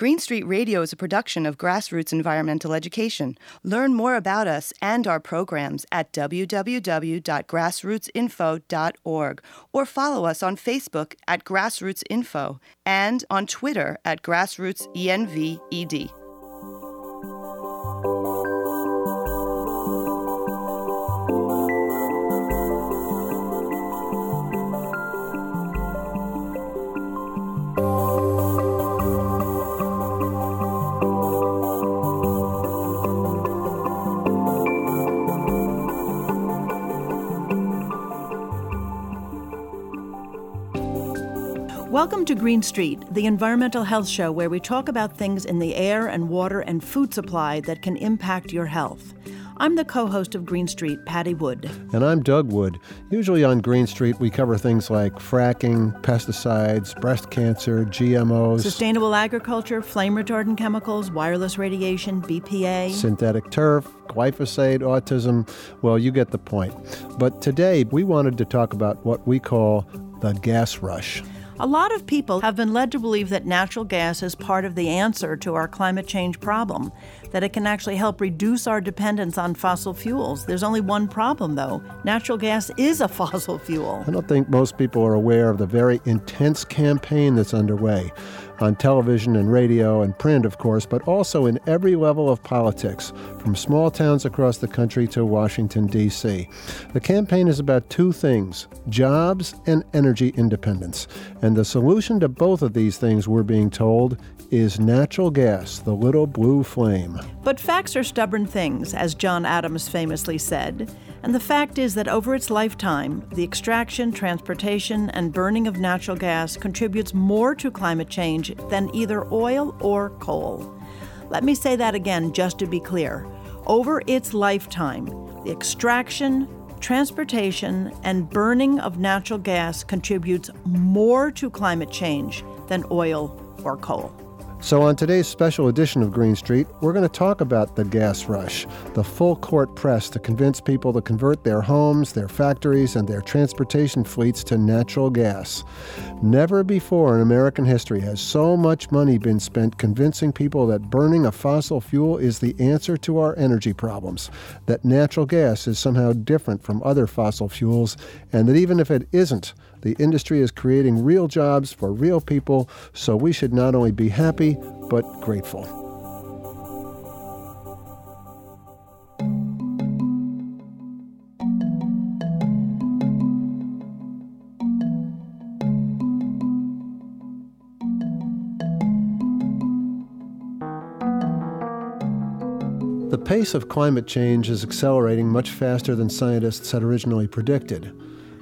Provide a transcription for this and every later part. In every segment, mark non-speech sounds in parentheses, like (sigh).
Green Street Radio is a production of Grassroots Environmental Education. Learn more about us and our programs at www.grassrootsinfo.org or follow us on Facebook at Grassroots Info and on Twitter at GrassrootsENVED. Welcome to Green Street, the environmental health show where we talk about things in the air and water and food supply that can impact your health. I'm the co host of Green Street, Patty Wood. And I'm Doug Wood. Usually on Green Street, we cover things like fracking, pesticides, breast cancer, GMOs, sustainable agriculture, flame retardant chemicals, wireless radiation, BPA, synthetic turf, glyphosate, autism. Well, you get the point. But today, we wanted to talk about what we call the gas rush. A lot of people have been led to believe that natural gas is part of the answer to our climate change problem, that it can actually help reduce our dependence on fossil fuels. There's only one problem, though natural gas is a (laughs) fossil fuel. I don't think most people are aware of the very intense campaign that's underway on television and radio and print, of course, but also in every level of politics, from small towns across the country to Washington, D.C. The campaign is about two things jobs and energy independence. And the solution to both of these things, we're being told, is natural gas, the little blue flame. But facts are stubborn things, as John Adams famously said. And the fact is that over its lifetime, the extraction, transportation, and burning of natural gas contributes more to climate change than either oil or coal. Let me say that again just to be clear. Over its lifetime, the extraction, transportation, and burning of natural gas contributes more to climate change than oil or coal. So, on today's special edition of Green Street, we're going to talk about the gas rush, the full court press to convince people to convert their homes, their factories, and their transportation fleets to natural gas. Never before in American history has so much money been spent convincing people that burning a fossil fuel is the answer to our energy problems, that natural gas is somehow different from other fossil fuels, and that even if it isn't, the industry is creating real jobs for real people, so we should not only be happy, but grateful. The pace of climate change is accelerating much faster than scientists had originally predicted.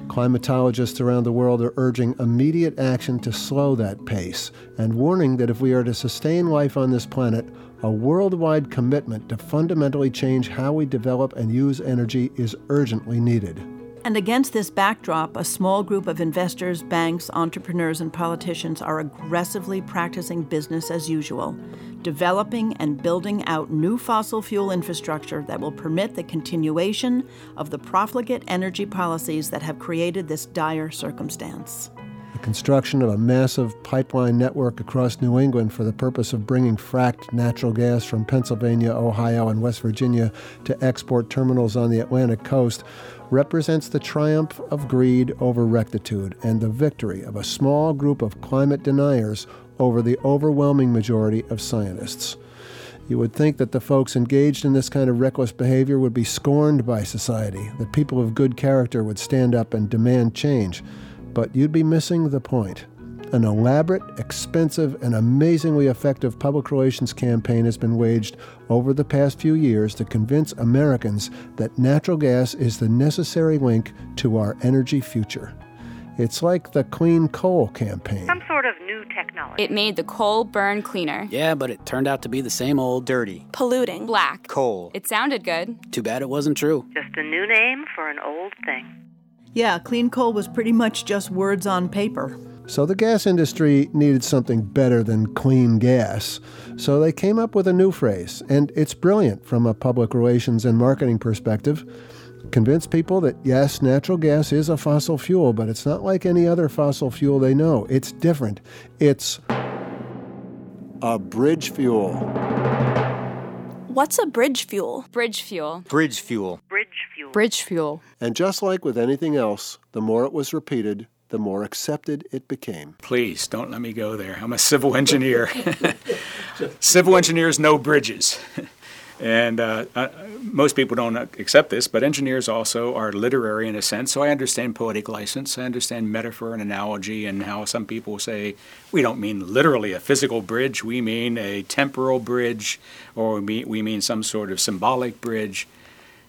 Climatologists around the world are urging immediate action to slow that pace and warning that if we are to sustain life on this planet, a worldwide commitment to fundamentally change how we develop and use energy is urgently needed. And against this backdrop, a small group of investors, banks, entrepreneurs, and politicians are aggressively practicing business as usual, developing and building out new fossil fuel infrastructure that will permit the continuation of the profligate energy policies that have created this dire circumstance. The construction of a massive pipeline network across New England for the purpose of bringing fracked natural gas from Pennsylvania, Ohio, and West Virginia to export terminals on the Atlantic coast represents the triumph of greed over rectitude and the victory of a small group of climate deniers over the overwhelming majority of scientists. You would think that the folks engaged in this kind of reckless behavior would be scorned by society, that people of good character would stand up and demand change, but you'd be missing the point. An elaborate, expensive, and amazingly effective public relations campaign has been waged over the past few years to convince Americans that natural gas is the necessary link to our energy future. It's like the Clean Coal campaign. Some sort of new technology. It made the coal burn cleaner. Yeah, but it turned out to be the same old dirty, polluting, black coal. It sounded good. Too bad it wasn't true. Just a new name for an old thing. Yeah, clean coal was pretty much just words on paper. So the gas industry needed something better than clean gas. So they came up with a new phrase, and it's brilliant from a public relations and marketing perspective. Convince people that yes, natural gas is a fossil fuel, but it's not like any other fossil fuel they know. It's different. It's a bridge fuel. What's a bridge fuel? Bridge fuel. Bridge fuel. Bridge fuel. Bridge fuel. And just like with anything else, the more it was repeated, the more accepted it became. Please don't let me go there. I'm a civil engineer. (laughs) civil engineers know bridges. (laughs) And uh, uh, most people don't accept this, but engineers also are literary in a sense. So I understand poetic license. I understand metaphor and analogy, and how some people say we don't mean literally a physical bridge. We mean a temporal bridge, or we mean, we mean some sort of symbolic bridge.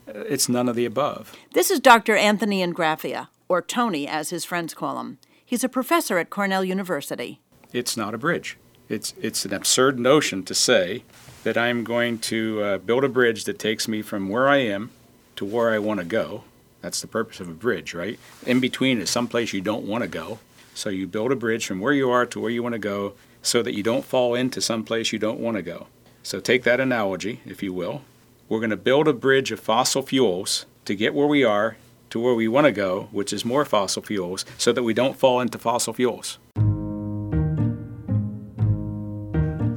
Uh, it's none of the above. This is Dr. Anthony Ingraffea, or Tony as his friends call him. He's a professor at Cornell University. It's not a bridge. It's, it's an absurd notion to say that I'm going to uh, build a bridge that takes me from where I am to where I want to go. That's the purpose of a bridge, right? In between is someplace you don't want to go. So you build a bridge from where you are to where you want to go so that you don't fall into someplace you don't want to go. So take that analogy, if you will. We're going to build a bridge of fossil fuels to get where we are to where we want to go, which is more fossil fuels, so that we don't fall into fossil fuels.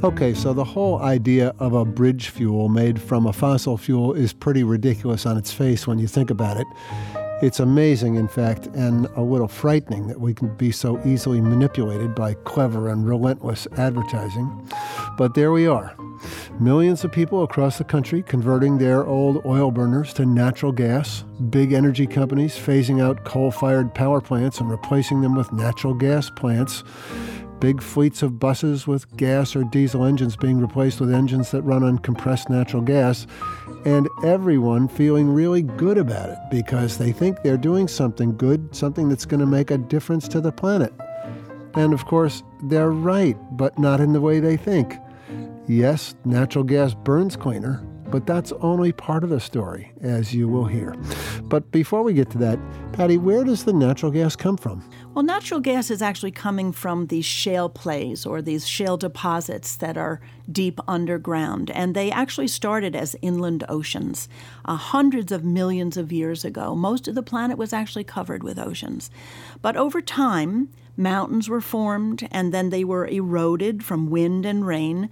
Okay, so the whole idea of a bridge fuel made from a fossil fuel is pretty ridiculous on its face when you think about it. It's amazing, in fact, and a little frightening that we can be so easily manipulated by clever and relentless advertising. But there we are. Millions of people across the country converting their old oil burners to natural gas, big energy companies phasing out coal fired power plants and replacing them with natural gas plants big fleets of buses with gas or diesel engines being replaced with engines that run on compressed natural gas, and everyone feeling really good about it because they think they're doing something good, something that's going to make a difference to the planet. And of course, they're right, but not in the way they think. Yes, natural gas burns cleaner, but that's only part of the story, as you will hear. But before we get to that, Patty, where does the natural gas come from? Well, natural gas is actually coming from these shale plays or these shale deposits that are deep underground. And they actually started as inland oceans uh, hundreds of millions of years ago. Most of the planet was actually covered with oceans. But over time, mountains were formed and then they were eroded from wind and rain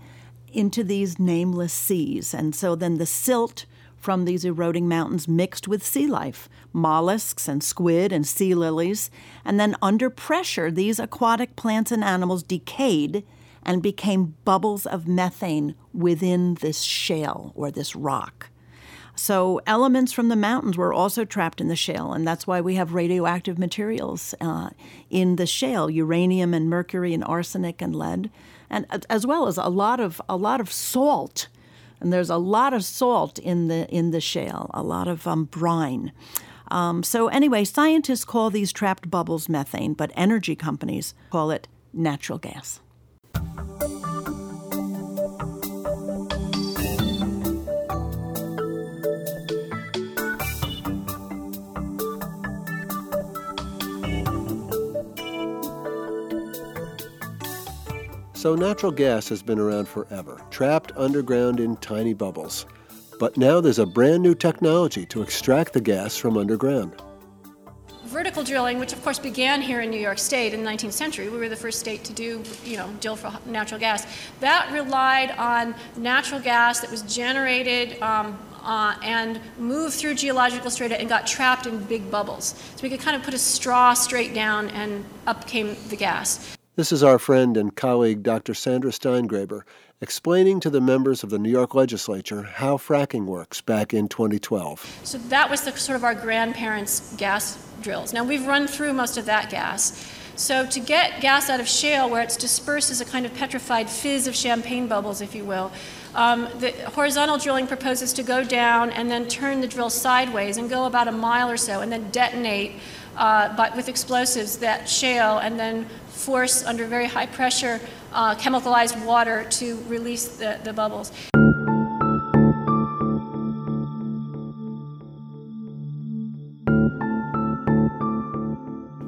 into these nameless seas. And so then the silt from these eroding mountains mixed with sea life, mollusks and squid and sea lilies. And then, under pressure, these aquatic plants and animals decayed and became bubbles of methane within this shale or this rock. So, elements from the mountains were also trapped in the shale, and that's why we have radioactive materials uh, in the shale uranium and mercury and arsenic and lead, and as well as a lot of, a lot of salt and there's a lot of salt in the in the shale, a lot of um, brine. Um, so anyway, scientists call these trapped bubbles methane, but energy companies call it natural gas. So, natural gas has been around forever, trapped underground in tiny bubbles. But now there's a brand new technology to extract the gas from underground. Vertical drilling, which of course began here in New York State in the 19th century, we were the first state to do, you know, drill for natural gas. That relied on natural gas that was generated um, uh, and moved through geological strata and got trapped in big bubbles. So we could kind of put a straw straight down and up came the gas. This is our friend and colleague, Dr. Sandra Steingraber, explaining to the members of the New York legislature how fracking works back in 2012. So that was the, sort of our grandparents' gas drills. Now we've run through most of that gas. So to get gas out of shale, where it's dispersed as a kind of petrified fizz of champagne bubbles, if you will, um, the horizontal drilling proposes to go down and then turn the drill sideways and go about a mile or so and then detonate uh, but with explosives that shale and then force under very high pressure uh, chemicalized water to release the, the bubbles.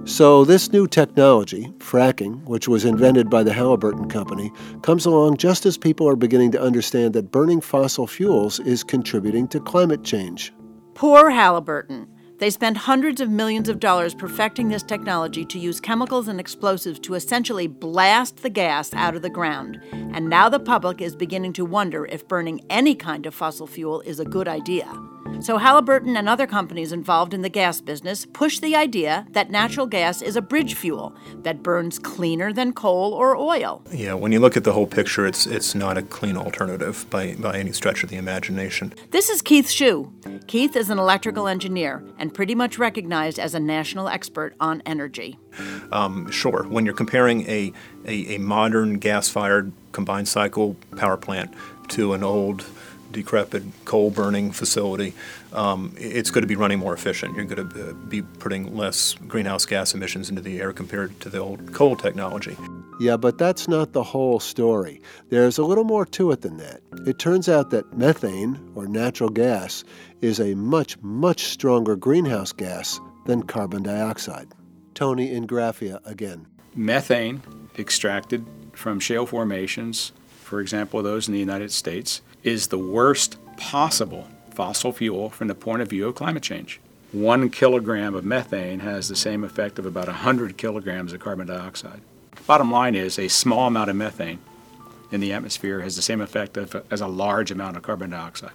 So, this new technology, fracking, which was invented by the Halliburton Company, comes along just as people are beginning to understand that burning fossil fuels is contributing to climate change. Poor Halliburton. They spent hundreds of millions of dollars perfecting this technology to use chemicals and explosives to essentially blast the gas out of the ground. And now the public is beginning to wonder if burning any kind of fossil fuel is a good idea. So Halliburton and other companies involved in the gas business push the idea that natural gas is a bridge fuel that burns cleaner than coal or oil. Yeah, when you look at the whole picture, it's it's not a clean alternative by, by any stretch of the imagination. This is Keith Schue. Keith is an electrical engineer and pretty much recognized as a national expert on energy. Um, sure, when you're comparing a, a, a modern gas fired combined cycle power plant to an old decrepit coal burning facility, um, it's going to be running more efficient. You're going to be putting less greenhouse gas emissions into the air compared to the old coal technology. Yeah, but that's not the whole story. There's a little more to it than that. It turns out that methane, or natural gas, is a much, much stronger greenhouse gas than carbon dioxide. Tony Ingraffea again. Methane extracted from shale formations, for example, those in the United States, is the worst possible fossil fuel from the point of view of climate change. One kilogram of methane has the same effect of about 100 kilograms of carbon dioxide. Bottom line is a small amount of methane in the atmosphere has the same effect as a large amount of carbon dioxide.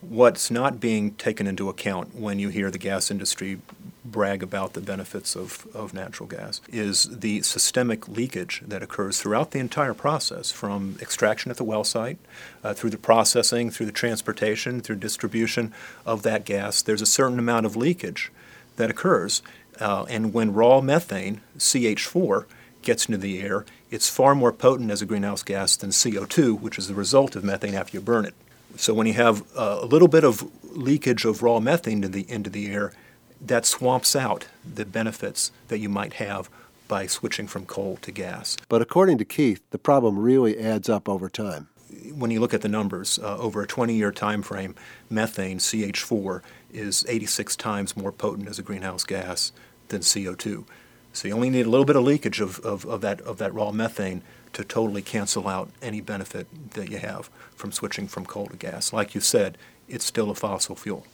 What's not being taken into account when you hear the gas industry brag about the benefits of, of natural gas is the systemic leakage that occurs throughout the entire process from extraction at the well site, uh, through the processing, through the transportation, through distribution of that gas. There's a certain amount of leakage that occurs. Uh, and when raw methane, CH4, gets into the air, it's far more potent as a greenhouse gas than CO2, which is the result of methane after you burn it. So when you have uh, a little bit of leakage of raw methane into the, into the air, that swamps out the benefits that you might have by switching from coal to gas. But according to Keith, the problem really adds up over time. When you look at the numbers, uh, over a 20 year time frame, methane, CH4, is 86 times more potent as a greenhouse gas than CO2. So you only need a little bit of leakage of, of, of, that, of that raw methane to totally cancel out any benefit that you have from switching from coal to gas. Like you said, it's still a fossil fuel.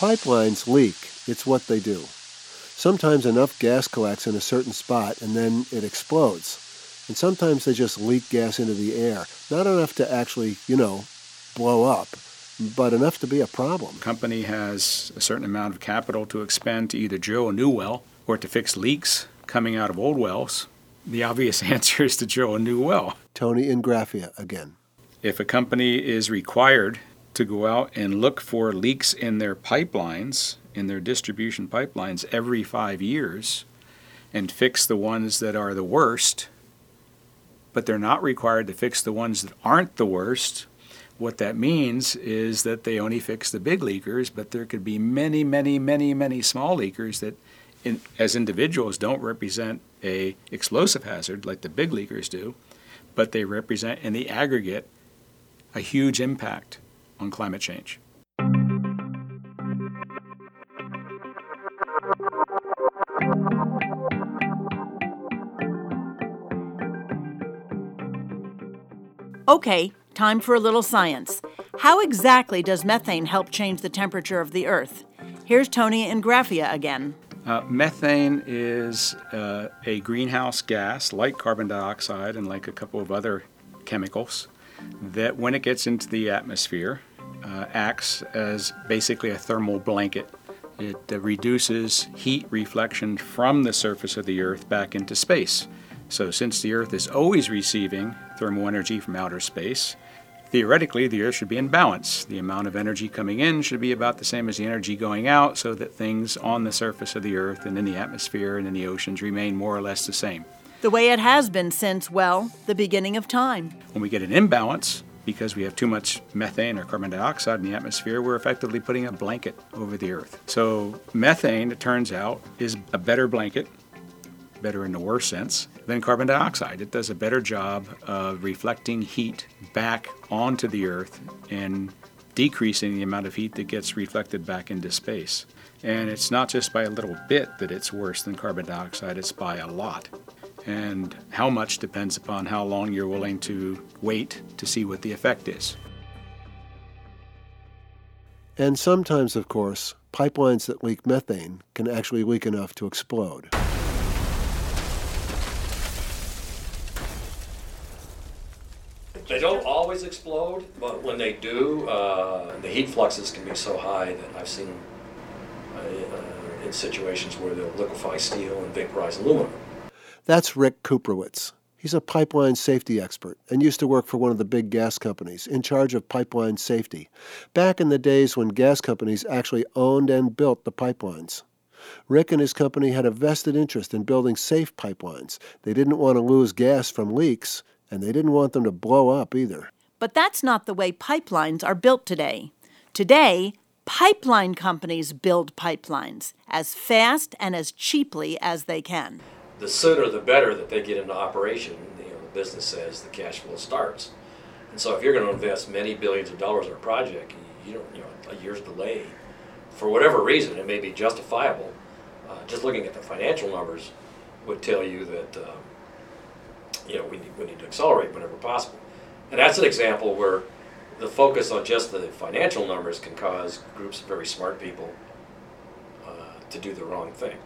Pipelines leak. It's what they do. Sometimes enough gas collects in a certain spot and then it explodes. And sometimes they just leak gas into the air. Not enough to actually, you know, blow up, but enough to be a problem. Company has a certain amount of capital to expend to either drill a new well or to fix leaks coming out of old wells. The obvious (laughs) answer is to drill a new well. Tony Ingraffea again. If a company is required to go out and look for leaks in their pipelines, in their distribution pipelines, every five years and fix the ones that are the worst, but they're not required to fix the ones that aren't the worst. What that means is that they only fix the big leakers, but there could be many, many, many, many small leakers that, in, as individuals, don't represent a explosive hazard like the big leakers do, but they represent in the aggregate a huge impact on climate change. Okay, time for a little science. How exactly does methane help change the temperature of the Earth? Here's Tony Ingraffea again. Uh, methane is uh, a greenhouse gas, like carbon dioxide and like a couple of other chemicals, that when it gets into the atmosphere, uh, acts as basically a thermal blanket. It uh, reduces heat reflection from the surface of the Earth back into space. So, since the Earth is always receiving thermal energy from outer space, theoretically the Earth should be in balance. The amount of energy coming in should be about the same as the energy going out, so that things on the surface of the Earth and in the atmosphere and in the oceans remain more or less the same. The way it has been since, well, the beginning of time. When we get an imbalance, because we have too much methane or carbon dioxide in the atmosphere, we're effectively putting a blanket over the Earth. So, methane, it turns out, is a better blanket, better in the worst sense, than carbon dioxide. It does a better job of reflecting heat back onto the Earth and decreasing the amount of heat that gets reflected back into space. And it's not just by a little bit that it's worse than carbon dioxide, it's by a lot. And how much depends upon how long you're willing to wait to see what the effect is. And sometimes, of course, pipelines that leak methane can actually leak enough to explode. Always explode, but when they do, uh, the heat fluxes can be so high that I've seen uh, uh, in situations where they'll liquefy steel and vaporize aluminum. That's Rick Kuprewicz. He's a pipeline safety expert and used to work for one of the big gas companies in charge of pipeline safety, back in the days when gas companies actually owned and built the pipelines. Rick and his company had a vested interest in building safe pipelines. They didn't want to lose gas from leaks, and they didn't want them to blow up either. But that's not the way pipelines are built today. Today, pipeline companies build pipelines as fast and as cheaply as they can. The sooner the better that they get into operation, you know, the business says the cash flow starts. And so if you're going to invest many billions of dollars in a project, you don't, you know, a year's delay, for whatever reason, it may be justifiable. Uh, just looking at the financial numbers would tell you that, um, you know, we need, we need to accelerate whenever possible. And that's an example where the focus on just the financial numbers can cause groups of very smart people uh, to do the wrong thing.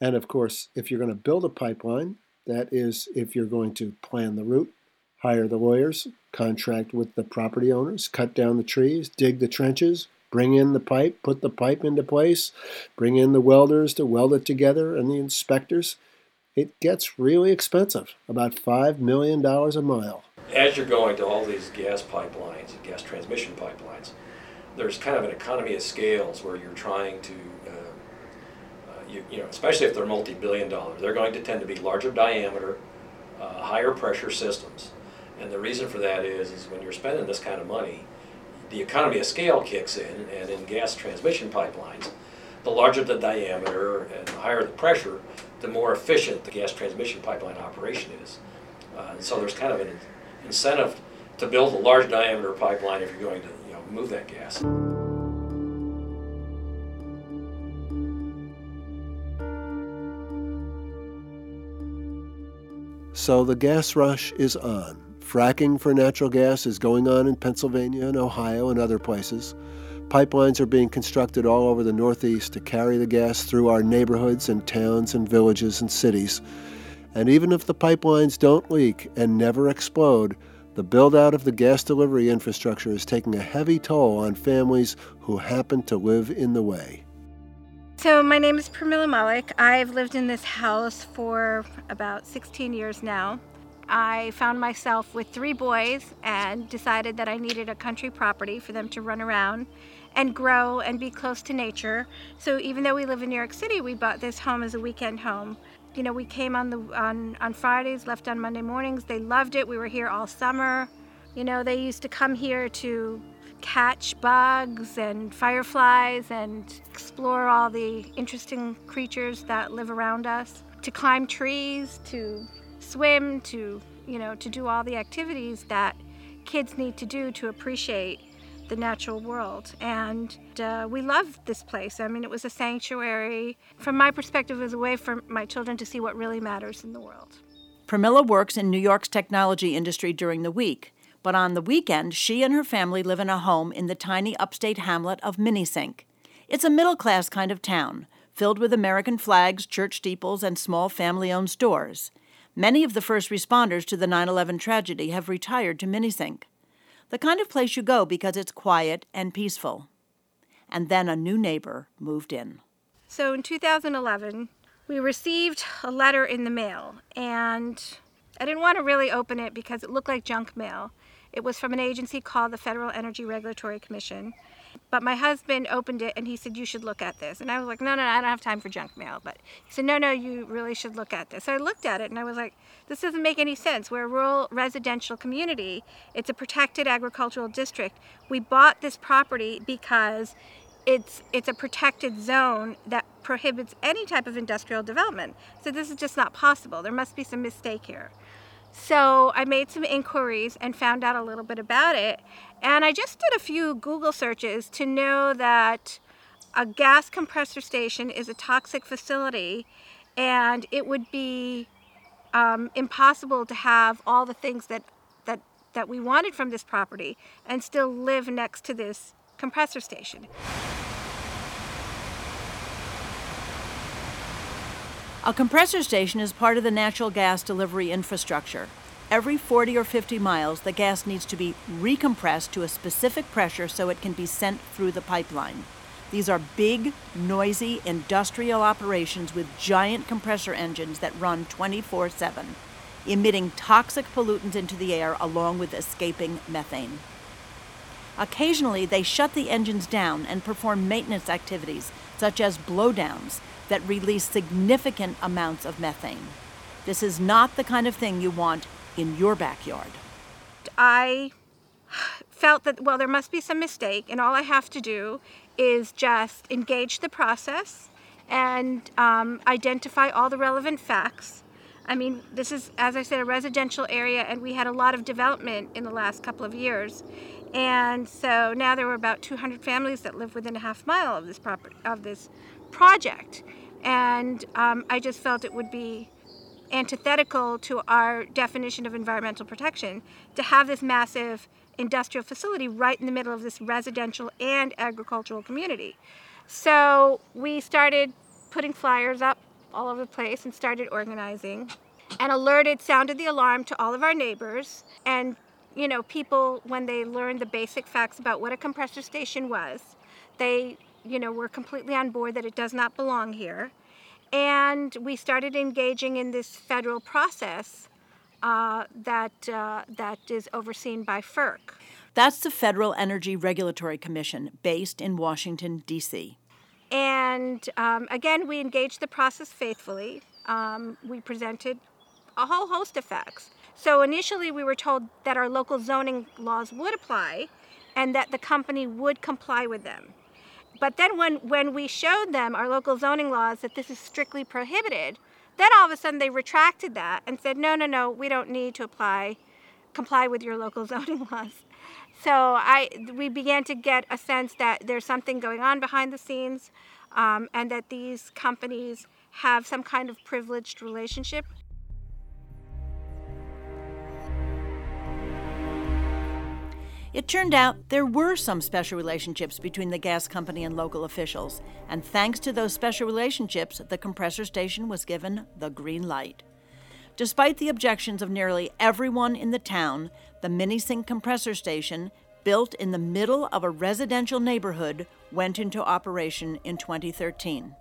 And of course, if you're going to build a pipeline, that is, if you're going to plan the route, hire the lawyers, contract with the property owners, cut down the trees, dig the trenches, bring in the pipe, put the pipe into place, bring in the welders to weld it together, and the inspectors, it gets really expensive about $5 million a mile. As you're going to all these gas pipelines and gas transmission pipelines, there's kind of an economy of scales where you're trying to, uh, uh, you, you know, especially if they're multi-billion dollars, they're going to tend to be larger diameter, uh, higher pressure systems. And the reason for that is, is when you're spending this kind of money, the economy of scale kicks in, and in gas transmission pipelines, the larger the diameter and the higher the pressure, the more efficient the gas transmission pipeline operation is. Uh, so there's kind of an incentive to build a large diameter pipeline if you're going to you know, move that gas. So the gas rush is on. Fracking for natural gas is going on in Pennsylvania and Ohio and other places. Pipelines are being constructed all over the Northeast to carry the gas through our neighborhoods and towns and villages and cities. And even if the pipelines don't leak and never explode, the build out of the gas delivery infrastructure is taking a heavy toll on families who happen to live in the way. So, my name is Pramila Malik. I've lived in this house for about 16 years now. I found myself with three boys and decided that I needed a country property for them to run around and grow and be close to nature. So, even though we live in New York City, we bought this home as a weekend home. You know, we came on the on on Fridays, left on Monday mornings. They loved it. We were here all summer. You know, they used to come here to catch bugs and fireflies and explore all the interesting creatures that live around us, to climb trees, to swim, to, you know, to do all the activities that kids need to do to appreciate the natural world. And uh, we loved this place. I mean, it was a sanctuary. From my perspective, it was a way for my children to see what really matters in the world. Pramila works in New York's technology industry during the week, but on the weekend, she and her family live in a home in the tiny upstate hamlet of Minisink. It's a middle class kind of town, filled with American flags, church steeples, and small family owned stores. Many of the first responders to the 9 11 tragedy have retired to Minisink the kind of place you go because it's quiet and peaceful. And then a new neighbor moved in. So in 2011, we received a letter in the mail, and I didn't want to really open it because it looked like junk mail. It was from an agency called the Federal Energy Regulatory Commission. But my husband opened it and he said, You should look at this. And I was like, No, no, no I don't have time for junk mail. But he said, No, no, you really should look at this. So I looked at it and I was like, This doesn't make any sense. We're a rural residential community, it's a protected agricultural district. We bought this property because it's it's a protected zone that prohibits any type of industrial development. So this is just not possible. There must be some mistake here. So I made some inquiries and found out a little bit about it. And I just did a few Google searches to know that a gas compressor station is a toxic facility and it would be um, impossible to have all the things that, that, that we wanted from this property and still live next to this compressor station. A compressor station is part of the natural gas delivery infrastructure. Every 40 or 50 miles, the gas needs to be recompressed to a specific pressure so it can be sent through the pipeline. These are big, noisy industrial operations with giant compressor engines that run 24 7, emitting toxic pollutants into the air along with escaping methane. Occasionally, they shut the engines down and perform maintenance activities, such as blowdowns, that release significant amounts of methane. This is not the kind of thing you want in your backyard. I felt that, well, there must be some mistake, and all I have to do is just engage the process and um, identify all the relevant facts. I mean, this is, as I said, a residential area, and we had a lot of development in the last couple of years. And so now there were about 200 families that live within a half mile of this property, of this project. And um, I just felt it would be antithetical to our definition of environmental protection to have this massive industrial facility right in the middle of this residential and agricultural community. So we started putting flyers up all over the place and started organizing and alerted, sounded the alarm to all of our neighbors. And, you know, people, when they learned the basic facts about what a compressor station was, they you know, we're completely on board that it does not belong here. And we started engaging in this federal process uh, that, uh, that is overseen by FERC. That's the Federal Energy Regulatory Commission, based in Washington, D.C. And um, again, we engaged the process faithfully. Um, we presented a whole host of facts. So initially, we were told that our local zoning laws would apply and that the company would comply with them. But then when, when we showed them our local zoning laws that this is strictly prohibited, then all of a sudden they retracted that and said, no, no, no, we don't need to apply, comply with your local (laughs) zoning laws. So I, we began to get a sense that there's something going on behind the scenes um, and that these companies have some kind of privileged relationship It turned out there were some special relationships between the gas company and local officials, and thanks to those special relationships, the compressor station was given the green light. Despite the objections of nearly everyone in the town, the Minisink compressor station, built in the middle of a residential neighborhood, went into operation in 2013.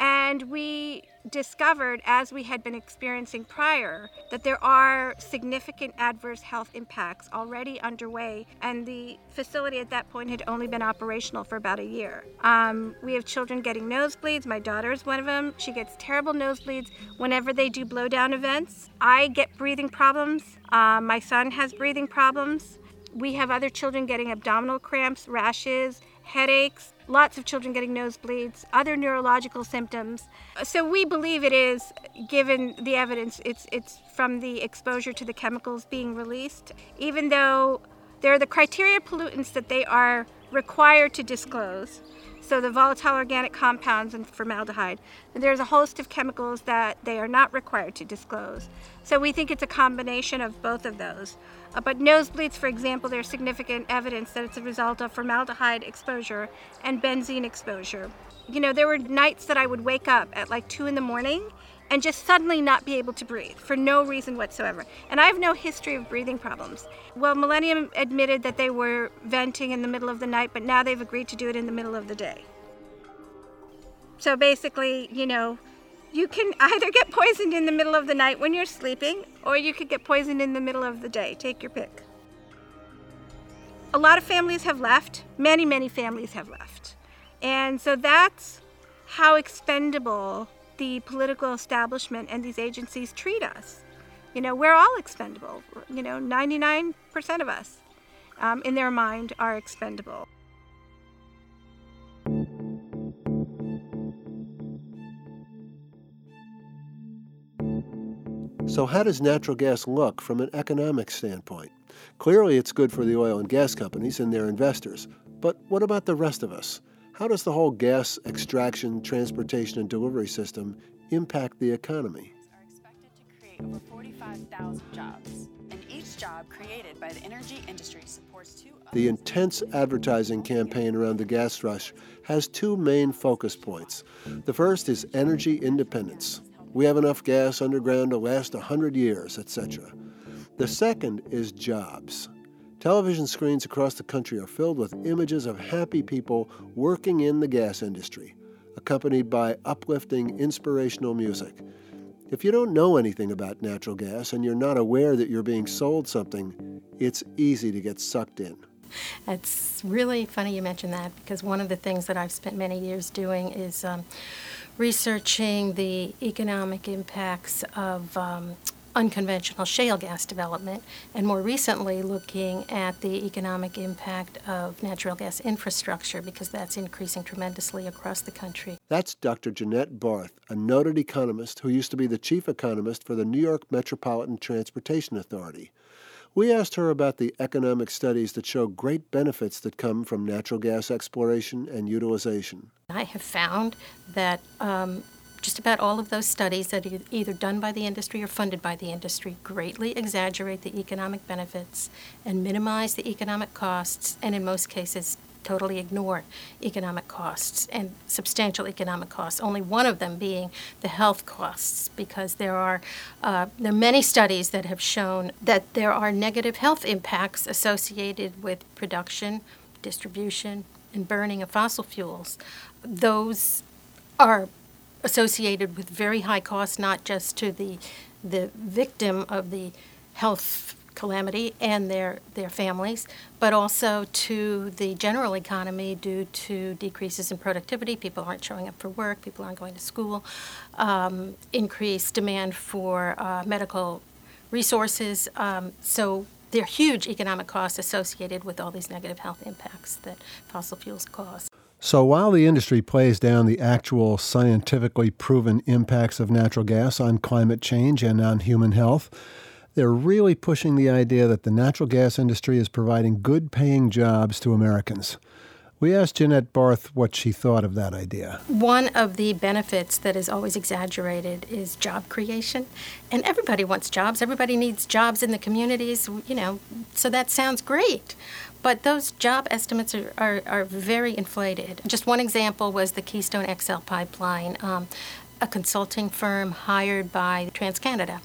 And we discovered, as we had been experiencing prior, that there are significant adverse health impacts already underway, and the facility at that point had only been operational for about a year. Um, we have children getting nosebleeds. My daughter is one of them. She gets terrible nosebleeds whenever they do blowdown events. I get breathing problems. Uh, my son has breathing problems. We have other children getting abdominal cramps, rashes, headaches, lots of children getting nosebleeds, other neurological symptoms. So we believe it is, given the evidence, it's, it's from the exposure to the chemicals being released. Even though there are the criteria pollutants that they are required to disclose, so the volatile organic compounds and formaldehyde. There's a host of chemicals that they are not required to disclose. So we think it's a combination of both of those. Uh, but nosebleeds, for example, there's significant evidence that it's a result of formaldehyde exposure and benzene exposure. You know, there were nights that I would wake up at like 2 in the morning and just suddenly not be able to breathe for no reason whatsoever. And I have no history of breathing problems. Well, Millennium admitted that they were venting in the middle of the night, but now they've agreed to do it in the middle of the day. So basically, you know, you can either get poisoned in the middle of the night when you're sleeping, or you could get poisoned in the middle of the day. Take your pick. A lot of families have left. Many, many families have left. And so that's how expendable the political establishment and these agencies treat us. You know, we're all expendable. You know, 99% of us um, in their mind are expendable. So, how does natural gas look from an economic standpoint? Clearly, it's good for the oil and gas companies and their investors. But what about the rest of us? How does the whole gas extraction, transportation, and delivery system impact the economy? over 45,000 jobs. And each job created by the energy industry supports two The intense advertising campaign around the gas rush has two main focus points. The first is energy independence. We have enough gas underground to last 100 years, etc. The second is jobs. Television screens across the country are filled with images of happy people working in the gas industry, accompanied by uplifting, inspirational music. If you don't know anything about natural gas and you're not aware that you're being sold something, it's easy to get sucked in. It's really funny you mention that because one of the things that I've spent many years doing is um, researching the economic impacts of um, unconventional shale gas development, and more recently looking at the economic impact of natural gas infrastructure because that's increasing tremendously across the country. That's Dr. Jannette Barth, a noted economist who used to be the chief economist for the New York Metropolitan Transportation Authority. We asked her about the economic studies that show great benefits that come from natural gas exploration and utilization. I have found that um, just about all of those studies that are either done by the industry or funded by the industry greatly exaggerate the economic benefits and minimize the economic costs, and in most cases, totally ignore economic costs and substantial economic costs. Only one of them being the health costs, because there are uh, there are many studies that have shown that there are negative health impacts associated with production, distribution, and burning of fossil fuels. Those are associated with very high costs, not just to the the victim of the health calamity and their, their families, but also to the general economy due to decreases in productivity. People aren't showing up for work, people aren't going to school, um, increased demand for uh, medical resources. Um, so there are huge economic costs associated with all these negative health impacts that fossil fuels cause. So while the industry plays down the actual scientifically proven impacts of natural gas on climate change and on human health, they're really pushing the idea that the natural gas industry is providing good paying jobs to Americans. We asked Jannette Barth what she thought of that idea. One of the benefits that is always exaggerated is job creation. And everybody wants jobs. Everybody needs jobs in the communities, you know, so that sounds great. But those job estimates are, are, are very inflated. Just one example was the Keystone XL pipeline. Um, a consulting firm hired by TransCanada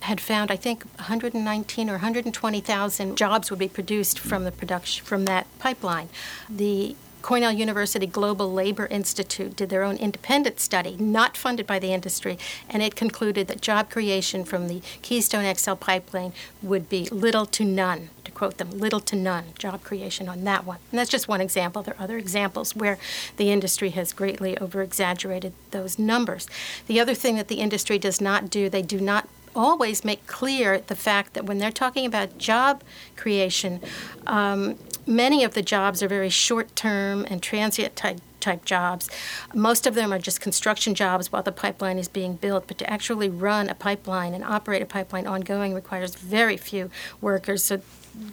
had found, I think, 119 or 120,000 jobs would be produced from the production from that pipeline. The Cornell University Global Labor Institute did their own independent study, not funded by the industry, and it concluded that job creation from the Keystone XL pipeline would be little to none, to quote them, little to none job creation on that one. And that's just one example. There are other examples where the industry has greatly over exaggerated those numbers. The other thing that the industry does not do, they do not always make clear the fact that when they're talking about job creation, um, many of the jobs are very short term and transient type type jobs. Most of them are just construction jobs while the pipeline is being built, but to actually run a pipeline and operate a pipeline ongoing requires very few workers. So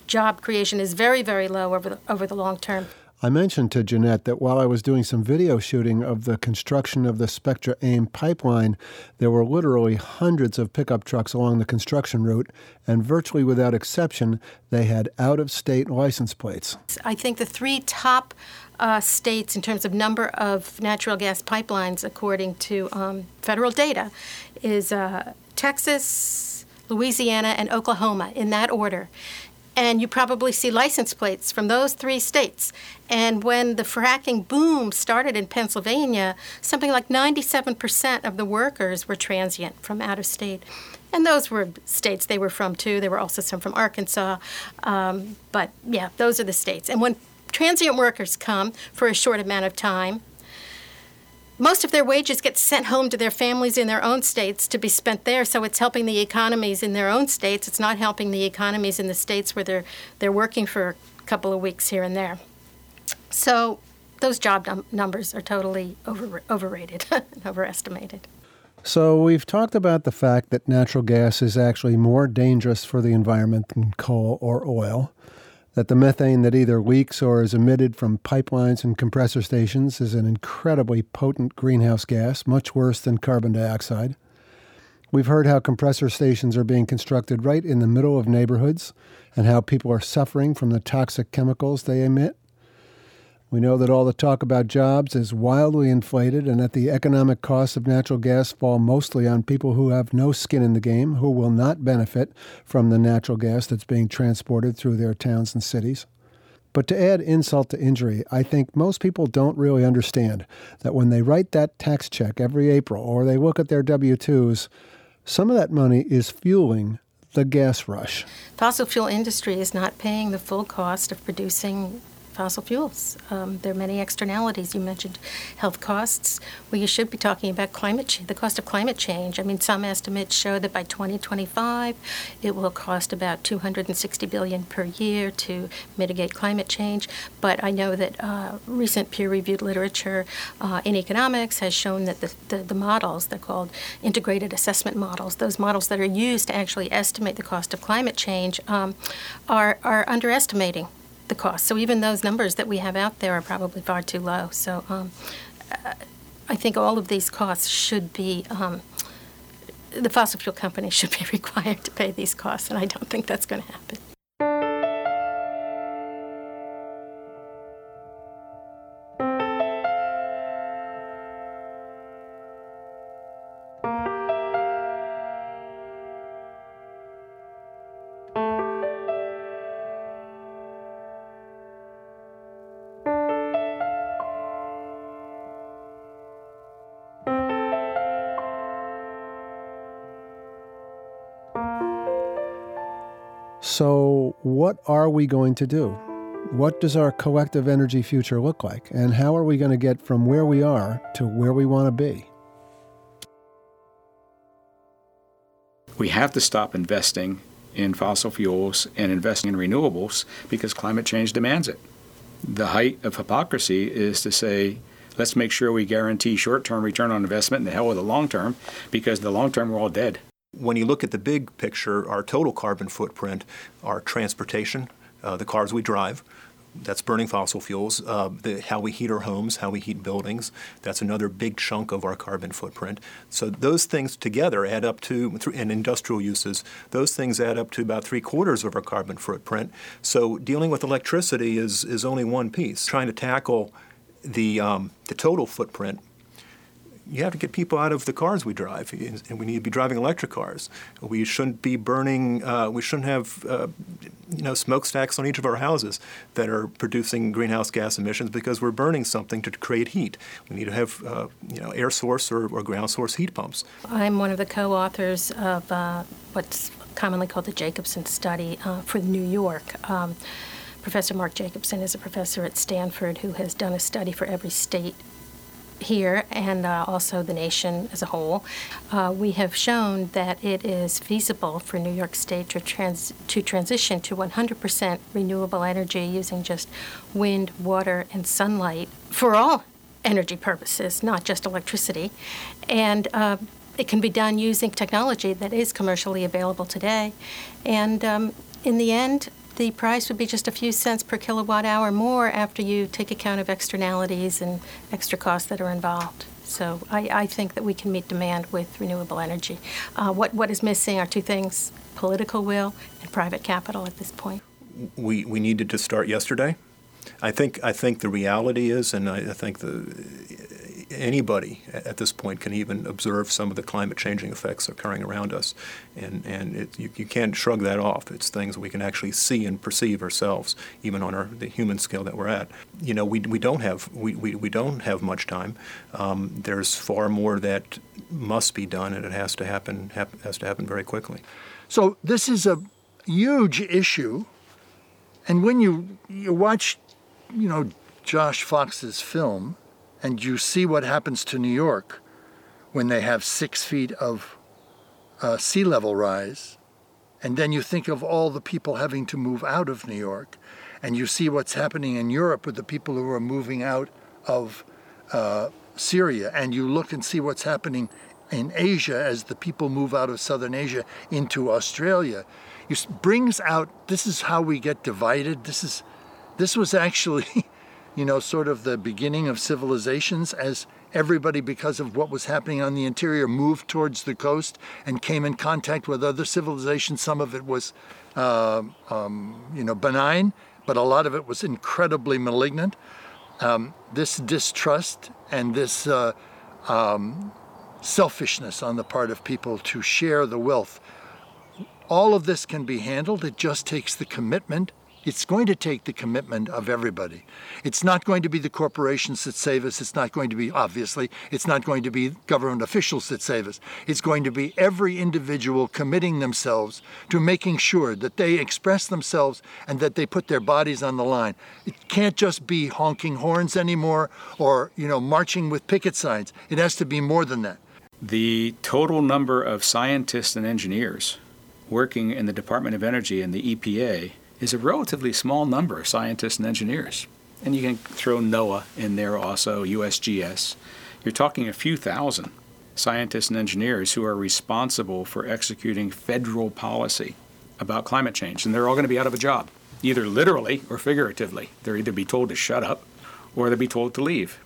job creation is very, very low over the, over the long term. I mentioned to Jannette that while I was doing some video shooting of the construction of the Spectra AIM pipeline, there were literally hundreds of pickup trucks along the construction route, and virtually without exception, they had out of state license plates. I think the three top uh, states in terms of number of natural gas pipelines, according to um, federal data, is uh, Texas, Louisiana, and Oklahoma in that order and you probably see license plates from those three states. And when the fracking boom started in Pennsylvania, something like 97% of the workers were transient from out of state. And those were states they were from too. There were also some from Arkansas. Um, but yeah, those are the states. And when transient workers come for a short amount of time, most of their wages get sent home to their families in their own states to be spent there. So it's helping the economies in their own states. It's not helping the economies in the states where they're they're working for a couple of weeks here and there. So those job num- numbers are totally over, overrated (laughs) and overestimated. So, we've talked about the fact that natural gas is actually more dangerous for the environment than coal or oil that the methane that either leaks or is emitted from pipelines and compressor stations is an incredibly potent greenhouse gas, much worse than carbon dioxide. We've heard how compressor stations are being constructed right in the middle of neighborhoods and how people are suffering from the toxic chemicals they emit. We know that all the talk about jobs is wildly inflated and that the economic costs of natural gas fall mostly on people who have no skin in the game, who will not benefit from the natural gas that's being transported through their towns and cities. But to add insult to injury, I think most people don't really understand that when they write that tax check every April or they look at their W 2s, some of that money is fueling the gas rush. Fossil fuel industry is not paying the full cost of producing fossil fuels. Um, there are many externalities. You mentioned health costs. Well, you should be talking about climate change, the cost of climate change. I mean, some estimates show that by 2025, it will cost about 260 billion per year to mitigate climate change. But I know that uh, recent peer-reviewed literature uh, in economics has shown that the, the, the models, they're called integrated assessment models, those models that are used to actually estimate the cost of climate change, um, are, are underestimating the cost. So even those numbers that we have out there are probably far too low. So um, uh, I think all of these costs should be. Um, the fossil fuel companies (laughs) should be (laughs) required to pay these costs, and I don't think that's going to happen. What are we going to do? What does our collective energy future look like? And how are we going to get from where we are to where we want to be? We have to stop investing in fossil fuels and investing in renewables because climate change demands it. The height of hypocrisy is to say, let's make sure we guarantee short term return on investment and the hell with the long term because the long term we're all dead. When you look at the big picture, our total carbon footprint, our transportation, uh, the cars we drive, that's burning fossil fuels. Uh, the, how we heat our homes, how we heat buildings, that's another big chunk of our carbon footprint. So those things together add up to, and industrial uses, those things add up to about three quarters of our carbon footprint. So dealing with electricity is, is only one piece. Trying to tackle the, um, the total footprint you have to get people out of the cars we drive, and we need to be driving electric cars. We shouldn't be burning. Uh, we shouldn't have, uh, you know, smokestacks on each of our houses that are producing greenhouse gas emissions because we're burning something to create heat. We need to have, uh, you know, air source or, or, ground source heat pumps. I'm one of the co-authors of uh, what's commonly called the Jacobson Study uh, for New York. Um, Professor Mark Jacobson is a professor at Stanford who has done a study for every state here and uh, also the nation as a whole, uh, we have shown that it is feasible for New York State to, trans- to transition to 100% renewable energy using just wind, water, and sunlight for all energy purposes, not just electricity. And uh, it can be done using technology that is commercially available today. And um, in the end, the price would be just a few cents per kilowatt hour more after you take account of externalities and extra costs that are involved. So I, I think that we can meet demand with renewable energy. Uh, what, what is missing are two things political will and private capital at this point. We, we needed to start yesterday. I think I think the reality is, and I, I think the anybody at this point can even observe some of the climate changing effects occurring around us. And, and it, you, you can't shrug that off. It's things we can actually see and perceive ourselves, even on our, the human scale that we're at. You know, we, we, don't, have, we, we, we don't have much time. Um, there's far more that must be done, and it has to happen, hap, has to happen very quickly. So this is a huge issue. And when you, you watch, you know, Josh Fox's film, and you see what happens to New York when they have six feet of uh, sea level rise. And then you think of all the people having to move out of New York. And you see what's happening in Europe with the people who are moving out of uh, Syria. And you look and see what's happening in Asia as the people move out of Southern Asia into Australia. It brings out this is how we get divided. This is this was actually (laughs) you know, sort of the beginning of civilizations as everybody, because of what was happening on the interior, moved towards the coast and came in contact with other civilizations. Some of it was, uh, um, you know, benign, but a lot of it was incredibly malignant. Um, this distrust and this uh, um, selfishness on the part of people to share the wealth, all of this can be handled. It just takes the commitment it's going to take the commitment of everybody. It's not going to be the corporations that save us. It's not going to be, obviously, it's not going to be government officials that save us. It's going to be every individual committing themselves to making sure that they express themselves and that they put their bodies on the line. It can't just be honking horns anymore or, you know, marching with picket signs. It has to be more than that. The total number of scientists and engineers working in the Department of Energy and the EPA is a relatively small number of scientists and engineers. And you can throw NOAA in there also, USGS. You're talking a few thousand scientists and engineers who are responsible for executing federal policy about climate change. And they're all going to be out of a job, either literally or figuratively. They'll either be told to shut up or they'll be told to leave.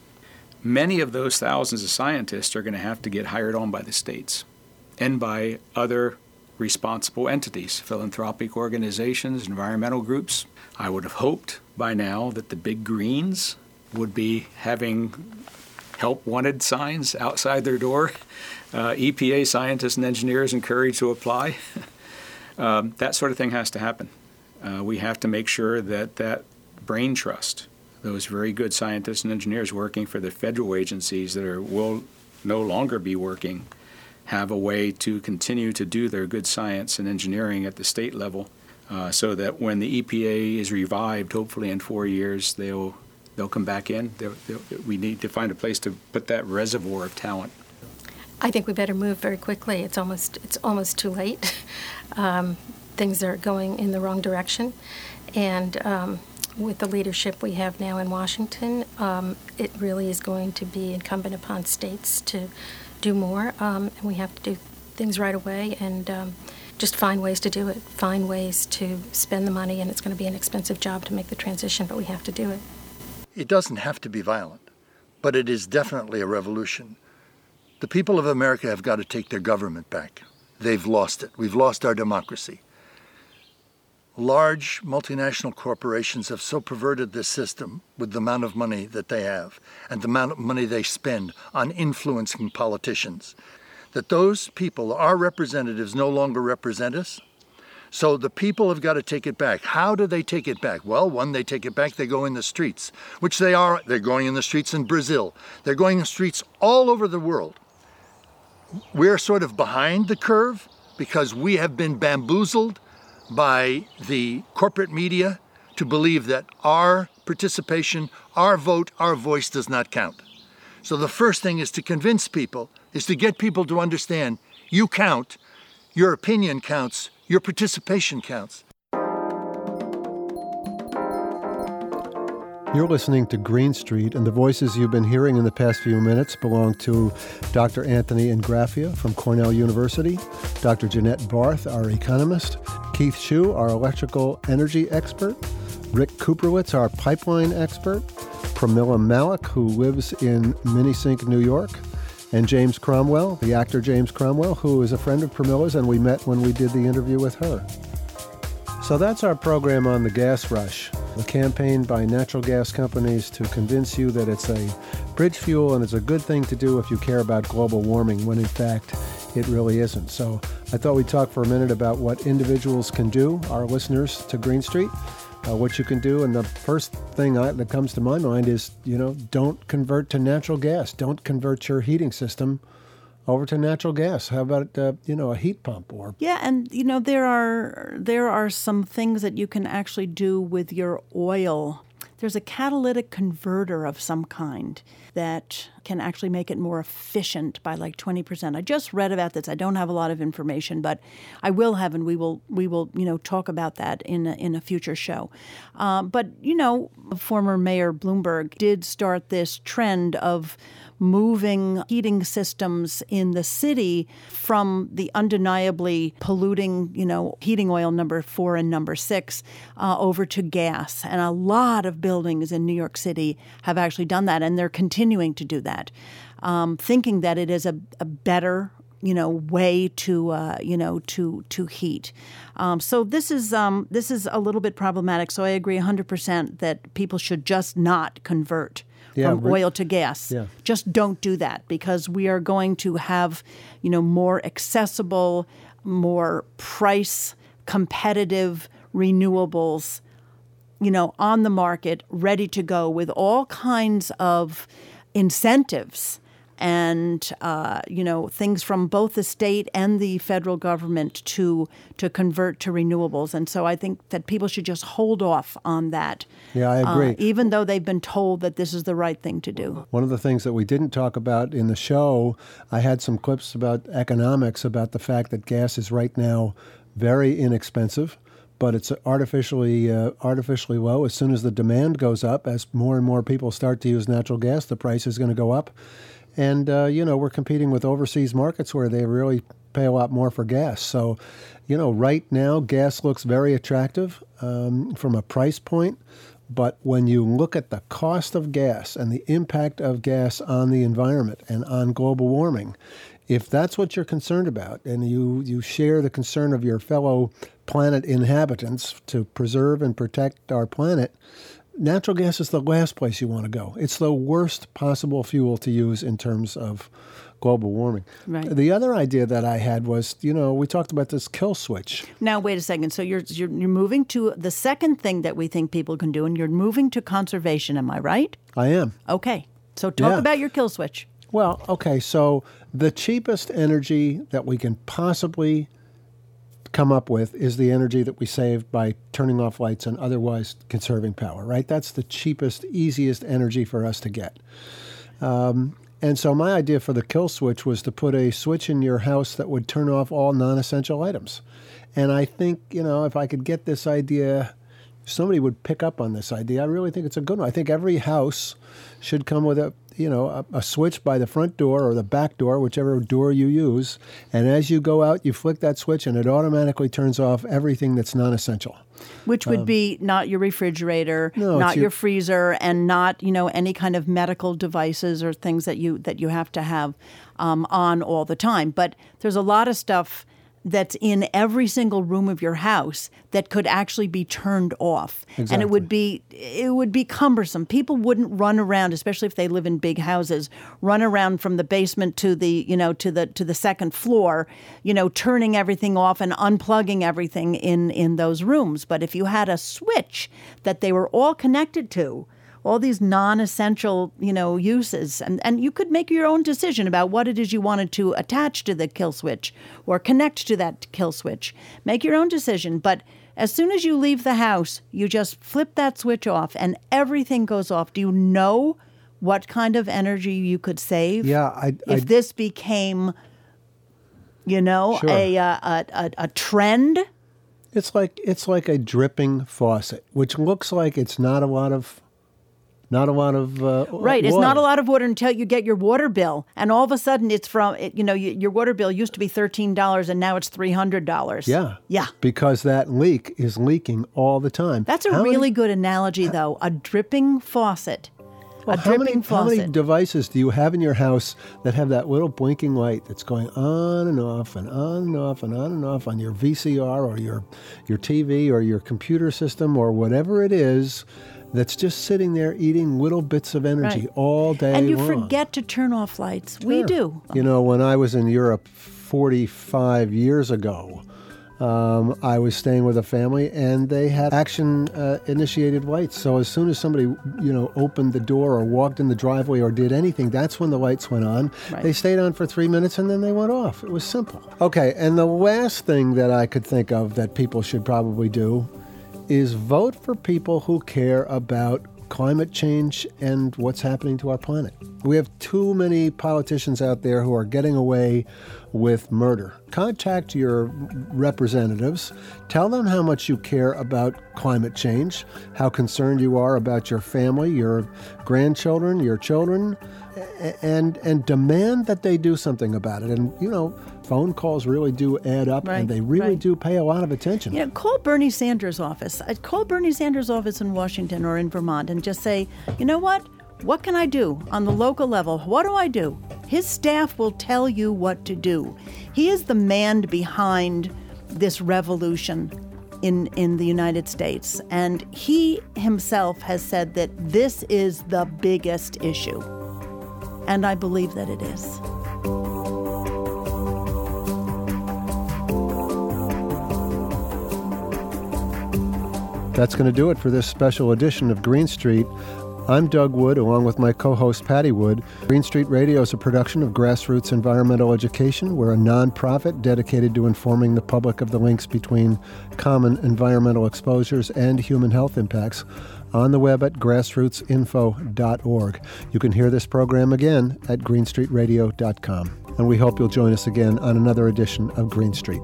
Many of those thousands of scientists are going to have to get hired on by the states and by other responsible entities, philanthropic organizations, environmental groups. I would have hoped by now that the big greens would be having help wanted signs outside their door. Uh, EPA scientists and engineers encouraged to apply. (laughs) um, that sort of thing has to happen. Uh, we have to make sure that that brain trust, those very good scientists and engineers working for the federal agencies that are, will no longer be working have a way to continue to do their good science and engineering at the state level uh, so that when the EPA is revived, hopefully in four years, they'll, they'll come back in. They'll, they'll, we need to find a place to put that reservoir of talent. I think we better move very quickly. It's almost, it's almost too late. (laughs) Um, things are going in the wrong direction. And um, with the leadership we have now in Washington, um, it really is going to be incumbent upon states to do more, um, and we have to do things right away and um, just find ways to do it, find ways to spend the money, and it's going to be an expensive job to make the transition, but we have to do it. It doesn't have to be violent, but it is definitely a revolution. The people of America have got to take their government back. They've lost it. We've lost our democracy. Large multinational corporations have so perverted this system with the amount of money that they have and the amount of money they spend on influencing politicians that those people, our representatives, no longer represent us. So the people have got to take it back. How do they take it back? Well, one, they take it back, they go in the streets, which they are. They're going in the streets in Brazil. They're going in the streets all over the world. We're sort of behind the curve because we have been bamboozled by the corporate media to believe that our participation, our vote, our voice does not count. So the first thing is to convince people, is to get people to understand you count, your opinion counts, your participation counts. You're listening to Green Street, and the voices you've been hearing in the past few minutes belong to Dr. Anthony Ingraffea from Cornell University, Dr. Jannette Barth, our economist, Keith Schue, our electrical energy expert, Rick Kuprewicz, our pipeline expert, Pramilla Malick, who lives in Minisink, New York, and James Cromwell, the actor James Cromwell, who is a friend of Pramilla's, and we met when we did the interview with her. So that's our program on the gas rush the campaign by natural gas companies to convince you that it's a bridge fuel and it's a good thing to do if you care about global warming, when in fact it really isn't. So I thought we'd talk for a minute about what individuals can do, our listeners to Green Street, uh, what you can do. And the first thing I, that comes to my mind is, you know, don't convert to natural gas. Don't convert your heating system over to natural gas. How about uh, you know a heat pump or yeah, and you know there are there are some things that you can actually do with your oil. There's a catalytic converter of some kind that can actually make it more efficient by like 20%. I just read about this. I don't have a lot of information, but I will have, and we will we will you know talk about that in a, in a future show. Uh, but you know, former Mayor Bloomberg did start this trend of moving heating systems in the city from the undeniably polluting, you know, heating oil number four and number six uh, over to gas. And a lot of buildings in New York City have actually done that, and they're continuing to do that. um, thinking that it is a, a better you know way to uh, you know to to heat. Um, so this is um, this is a little bit problematic. So I agree 100% that people should just not convert Yeah, from oil to gas. Yeah. Just don't do that because we are going to have you know more accessible, more price competitive renewables you know, on the market, ready to go with all kinds of incentives and uh, you know things from both the state and the federal government to to convert to renewables. And so I think that people should just hold off on that. Yeah, I uh, agree. even though they've been told that this is the right thing to do. One of the things that we didn't talk about in the show, I had some clips about economics about the fact that gas is right now very inexpensive, but it's artificially uh, artificially low. As soon as the demand goes up, as more and more people start to use natural gas, the price is going to go up. And uh, you know, we're competing with overseas markets where they really pay a lot more for gas. So, you know, right now gas looks very attractive um, from a price point. But when you look at the cost of gas and the impact of gas on the environment and on global warming, if that's what you're concerned about and you, you share the concern of your fellow planet inhabitants to preserve and protect our planet, natural gas is the last place you want to go. It's the worst possible fuel to use in terms of global warming. Right. The other idea that I had was, you know, we talked about this kill switch. Now wait a second. So you're you're, you're moving to the second thing that we think people can do, and you're moving to conservation. Am I right? I am. Okay. So talk Yeah. about your kill switch. Well, okay, so the cheapest energy that we can possibly come up with is the energy that we save by turning off lights and otherwise conserving power, right? That's the cheapest, easiest energy for us to get. Um, and so my idea for the kill switch was to put a switch in your house that would turn off all non-essential items. And I think, you know, if I could get this idea somebody would pick up on this idea. I really think it's a good one. I think every house should come with a you know a, a switch by the front door or the back door, whichever door you use. And as you go out, you flick that switch, and it automatically turns off everything that's non-essential. Which would Um, be not your refrigerator, No, not your- your freezer, and not you know any kind of medical devices or things that you that you have to have um, on all the time. But there's a lot of stuff that's in every single room of your house that could actually be turned off. And it would be it would be cumbersome. People wouldn't run around especially if they live in big houses run around from the basement to the you know to the to the second floor you know turning everything off and unplugging everything in in those rooms. But if you had a switch that they were all connected to all these non-essential you know uses. And and you could make your own decision about what it is you wanted to attach to the kill switch or connect to that kill switch. Make your own decision. But as soon as you leave the house you just flip that switch off and everything goes off. Do you know what kind of energy you could save? Yeah, I, if I this became you know Sure. a, uh, a a a trend? It's like it's like a dripping faucet, which looks like it's not a lot of, not a lot of. Uh, Right. It's water. not a lot of water until you get your water bill, and all of a sudden it's from it, you know your water bill used to be thirteen dollars and now it's three hundred dollars. Yeah. Yeah. Because that leak is leaking all the time. That's a How many- really good analogy, though. A dripping faucet. Well, a how dripping many, how many devices do you have in your house that have that little blinking light that's going on and off and on and off and on and off on your VCR or your your TV or your computer system or whatever it is that's just sitting there eating little bits of energy Right. all day and you long? forget to turn off lights. We do. You know, when I was in Europe 45 years ago, um, I was staying with a family and they had action uh, initiated lights. So as soon as somebody, you know, opened the door or walked in the driveway or did anything, that's when the lights went on. Right. They stayed on for three minutes and then they went off. It was simple. Okay, and the last thing that I could think of that people should probably do is vote for people who care about climate change and what's happening to our planet. We have too many politicians out there who are getting away with murder. Contact your representatives, tell them how much you care about climate change, how concerned you are about your family, your grandchildren, your children, and and demand that they do something about it. And you know, phone calls really do add up Right, and they really right. do pay a lot of attention. You know, call Bernie Sanders' office. Uh, Call Bernie Sanders' office in Washington or in Vermont and just say, you know what? What can I do on the local level? What do I do? His staff will tell you what to do. He is the man behind this revolution in, in the United States. And he himself has said that this is the biggest issue. And I believe that it is. That's going to do it for this special edition of Green Street. I'm Doug Wood, along with my co host Patty Wood. Green Street Radio is a production of Grassroots Environmental Education. We're a nonprofit dedicated to informing the public of the links between common environmental exposures and human health impacts on the web at grassrootsinfo.org. You can hear this program again at greenstreetradio.com. And we hope you'll join us again on another edition of Green Street.